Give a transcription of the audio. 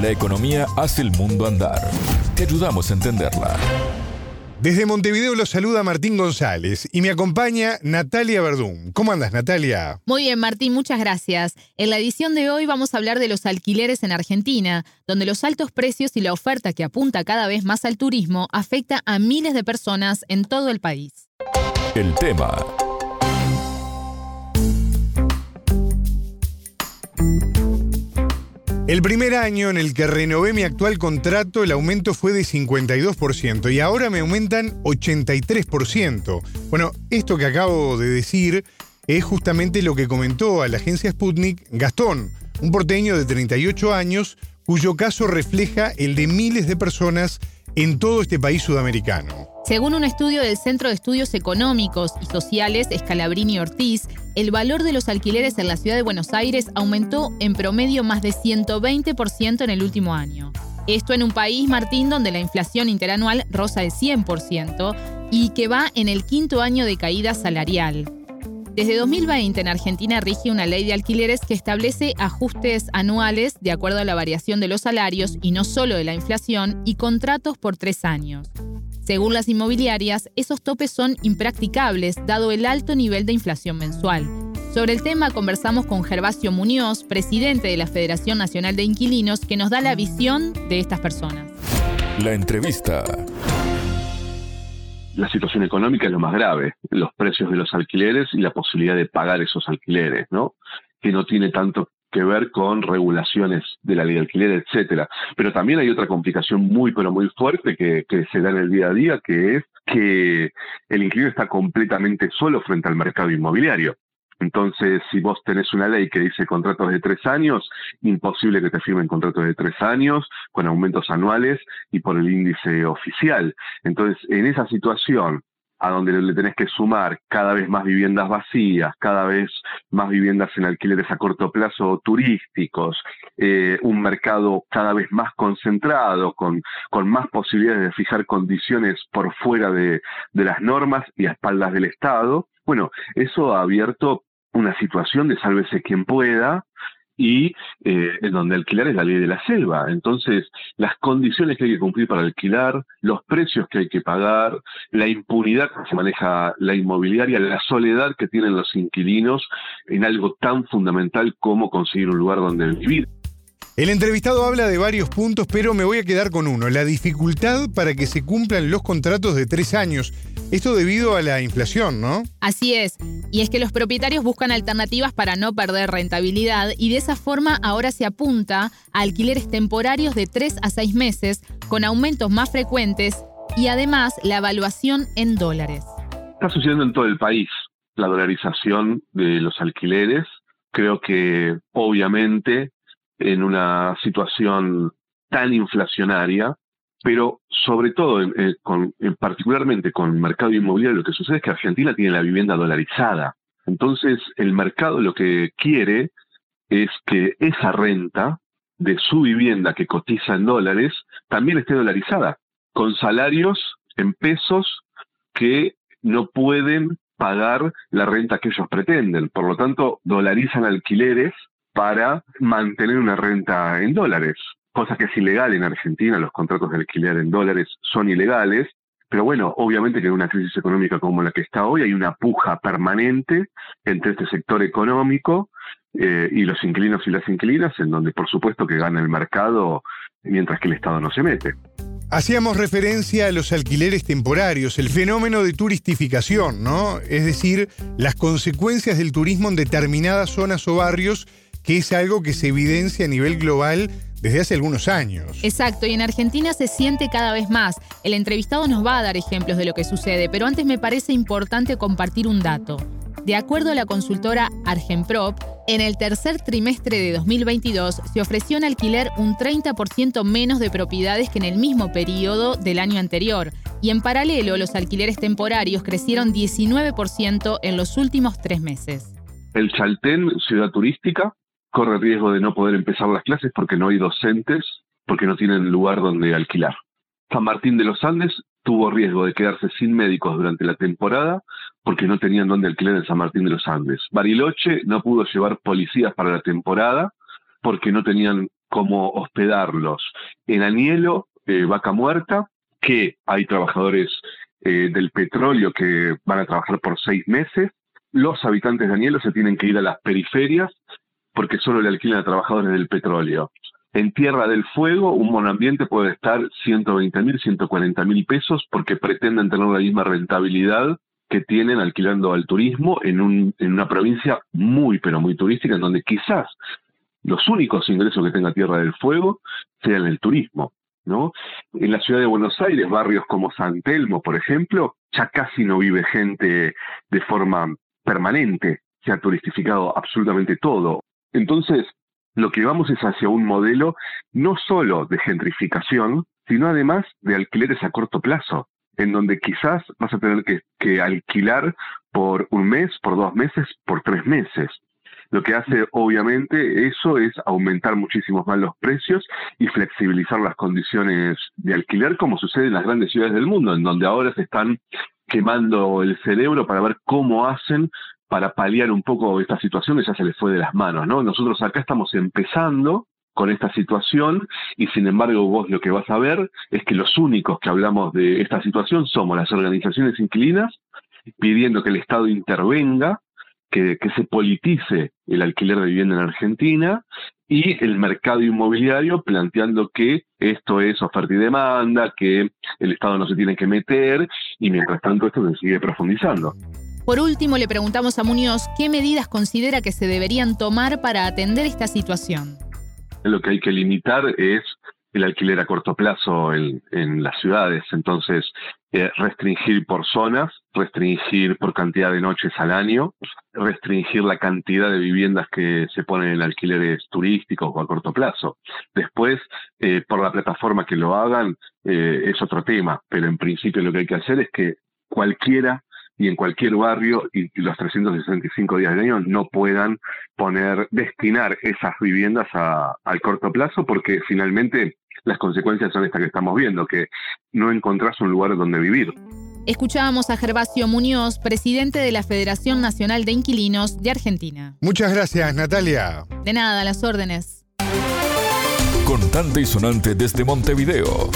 La economía hace el mundo andar. Te ayudamos a entenderla. Desde Montevideo los saluda Martín González y me acompaña Natalia Verdún. ¿Cómo andas, Natalia? Muy bien, Martín, muchas gracias. En la edición de hoy vamos a hablar de los alquileres en Argentina, donde los altos precios y la oferta que apunta cada vez más al turismo afecta a miles de personas en todo el país. El tema El primer año en el que renové mi actual contrato, el aumento fue de 52% y ahora me aumentan 83%. Bueno, esto que acabo de decir es justamente lo que comentó a la agencia Sputnik Gastón, un porteño de 38 años cuyo caso refleja el de miles de personas en todo este país sudamericano. Según un estudio del Centro de Estudios Económicos y Sociales Escalabrini Ortiz, el valor de los alquileres en la ciudad de Buenos Aires aumentó en promedio más de 120% en el último año. Esto en un país, Martín, donde la inflación interanual roza el 100% y que va en el quinto año de caída salarial. Desde 2020 en Argentina rige una ley de alquileres que establece ajustes anuales de acuerdo a la variación de los salarios y no solo de la inflación y contratos por tres años. Según las inmobiliarias, esos topes son impracticables dado el alto nivel de inflación mensual. Sobre el tema conversamos con Gervasio Muñoz, presidente de la Federación Nacional de Inquilinos, que nos da la visión de estas personas. La entrevista la situación económica es lo más grave, los precios de los alquileres y la posibilidad de pagar esos alquileres, ¿no? Que no tiene tanto que ver con regulaciones de la ley de alquiler, etcétera. Pero también hay otra complicación muy, pero muy fuerte que, que se da en el día a día, que es que el inquilino está completamente solo frente al mercado inmobiliario. Entonces, si vos tenés una ley que dice contratos de tres años, imposible que te firmen contratos de tres años con aumentos anuales y por el índice oficial. Entonces, en esa situación, a donde le tenés que sumar cada vez más viviendas vacías, cada vez más viviendas en alquileres a corto plazo turísticos, eh, un mercado cada vez más concentrado, con, con más posibilidades de fijar condiciones por fuera de, de las normas y a espaldas del Estado. Bueno, eso ha abierto una situación de sálvese quien pueda y eh, en donde alquilar es la ley de la selva. Entonces, las condiciones que hay que cumplir para alquilar, los precios que hay que pagar, la impunidad que se maneja la inmobiliaria, la soledad que tienen los inquilinos en algo tan fundamental como conseguir un lugar donde vivir. El entrevistado habla de varios puntos, pero me voy a quedar con uno, la dificultad para que se cumplan los contratos de tres años. Esto debido a la inflación, ¿no? Así es. Y es que los propietarios buscan alternativas para no perder rentabilidad y de esa forma ahora se apunta a alquileres temporarios de tres a seis meses con aumentos más frecuentes y además la evaluación en dólares. Está sucediendo en todo el país la dolarización de los alquileres. Creo que obviamente en una situación tan inflacionaria pero sobre todo, con, particularmente con el mercado inmobiliario, lo que sucede es que Argentina tiene la vivienda dolarizada. Entonces, el mercado lo que quiere es que esa renta de su vivienda que cotiza en dólares también esté dolarizada, con salarios en pesos que no pueden pagar la renta que ellos pretenden. Por lo tanto, dolarizan alquileres para mantener una renta en dólares cosa que es ilegal en Argentina, los contratos de alquiler en dólares son ilegales, pero bueno, obviamente que en una crisis económica como la que está hoy hay una puja permanente entre este sector económico eh, y los inquilinos y las inquilinas, en donde por supuesto que gana el mercado mientras que el Estado no se mete. Hacíamos referencia a los alquileres temporarios, el fenómeno de turistificación, ¿no? Es decir, las consecuencias del turismo en determinadas zonas o barrios, que es algo que se evidencia a nivel global desde hace algunos años. Exacto, y en Argentina se siente cada vez más. El entrevistado nos va a dar ejemplos de lo que sucede, pero antes me parece importante compartir un dato. De acuerdo a la consultora Argenprop, en el tercer trimestre de 2022 se ofreció en alquiler un 30% menos de propiedades que en el mismo periodo del año anterior, y en paralelo los alquileres temporarios crecieron 19% en los últimos tres meses. El Chaltén, ciudad turística, corre riesgo de no poder empezar las clases porque no hay docentes, porque no tienen lugar donde alquilar. San Martín de los Andes tuvo riesgo de quedarse sin médicos durante la temporada porque no tenían dónde alquilar en San Martín de los Andes. Bariloche no pudo llevar policías para la temporada porque no tenían cómo hospedarlos. En Anielo, eh, Vaca Muerta, que hay trabajadores eh, del petróleo que van a trabajar por seis meses. Los habitantes de Anielo se tienen que ir a las periferias porque solo le alquilan a trabajadores del petróleo. En Tierra del Fuego, un monoambiente puede estar 120 mil, 140 mil pesos porque pretenden tener la misma rentabilidad que tienen alquilando al turismo en, un, en una provincia muy, pero muy turística, en donde quizás los únicos ingresos que tenga Tierra del Fuego sean el turismo. En la ciudad de Buenos Aires, barrios como San Telmo, por ejemplo, ya casi no vive gente de forma permanente, se ha turistificado absolutamente todo. Entonces, lo que vamos es hacia un modelo no solo de gentrificación, sino además de alquileres a corto plazo, en donde quizás vas a tener que, que alquilar por un mes, por dos meses, por tres meses. Lo que hace, obviamente, eso es aumentar muchísimo más los precios y flexibilizar las condiciones de alquiler, como sucede en las grandes ciudades del mundo, en donde ahora se están quemando el cerebro para ver cómo hacen para paliar un poco esta situación que ya se les fue de las manos, ¿no? Nosotros acá estamos empezando con esta situación y sin embargo vos lo que vas a ver es que los únicos que hablamos de esta situación somos las organizaciones inquilinas pidiendo que el Estado intervenga que, se politice el alquiler de vivienda en Argentina y el mercado inmobiliario planteando que esto es oferta y demanda, que el Estado no se tiene que meter y mientras tanto esto se sigue profundizando. Por último, le preguntamos a Muñoz qué medidas considera que se deberían tomar para atender esta situación. Lo que hay que limitar es el alquiler a corto plazo en, las ciudades. Entonces, eh, restringir por zonas, restringir por cantidad de noches al año, restringir la cantidad de viviendas que se ponen en alquileres turísticos o a corto plazo. Después, eh, por la plataforma que lo hagan, eh, es otro tema, pero en principio lo que hay que hacer es que cualquiera y en cualquier barrio y los 365 días del año no puedan poner, destinar esas viviendas a, al corto plazo porque finalmente las consecuencias son estas que estamos viendo, que no encontrás un lugar donde vivir. Escuchábamos a Gervasio Muñoz, presidente de la Federación Nacional de Inquilinos de Argentina. Muchas gracias, Natalia. De nada, las órdenes. Contante y sonante desde Montevideo.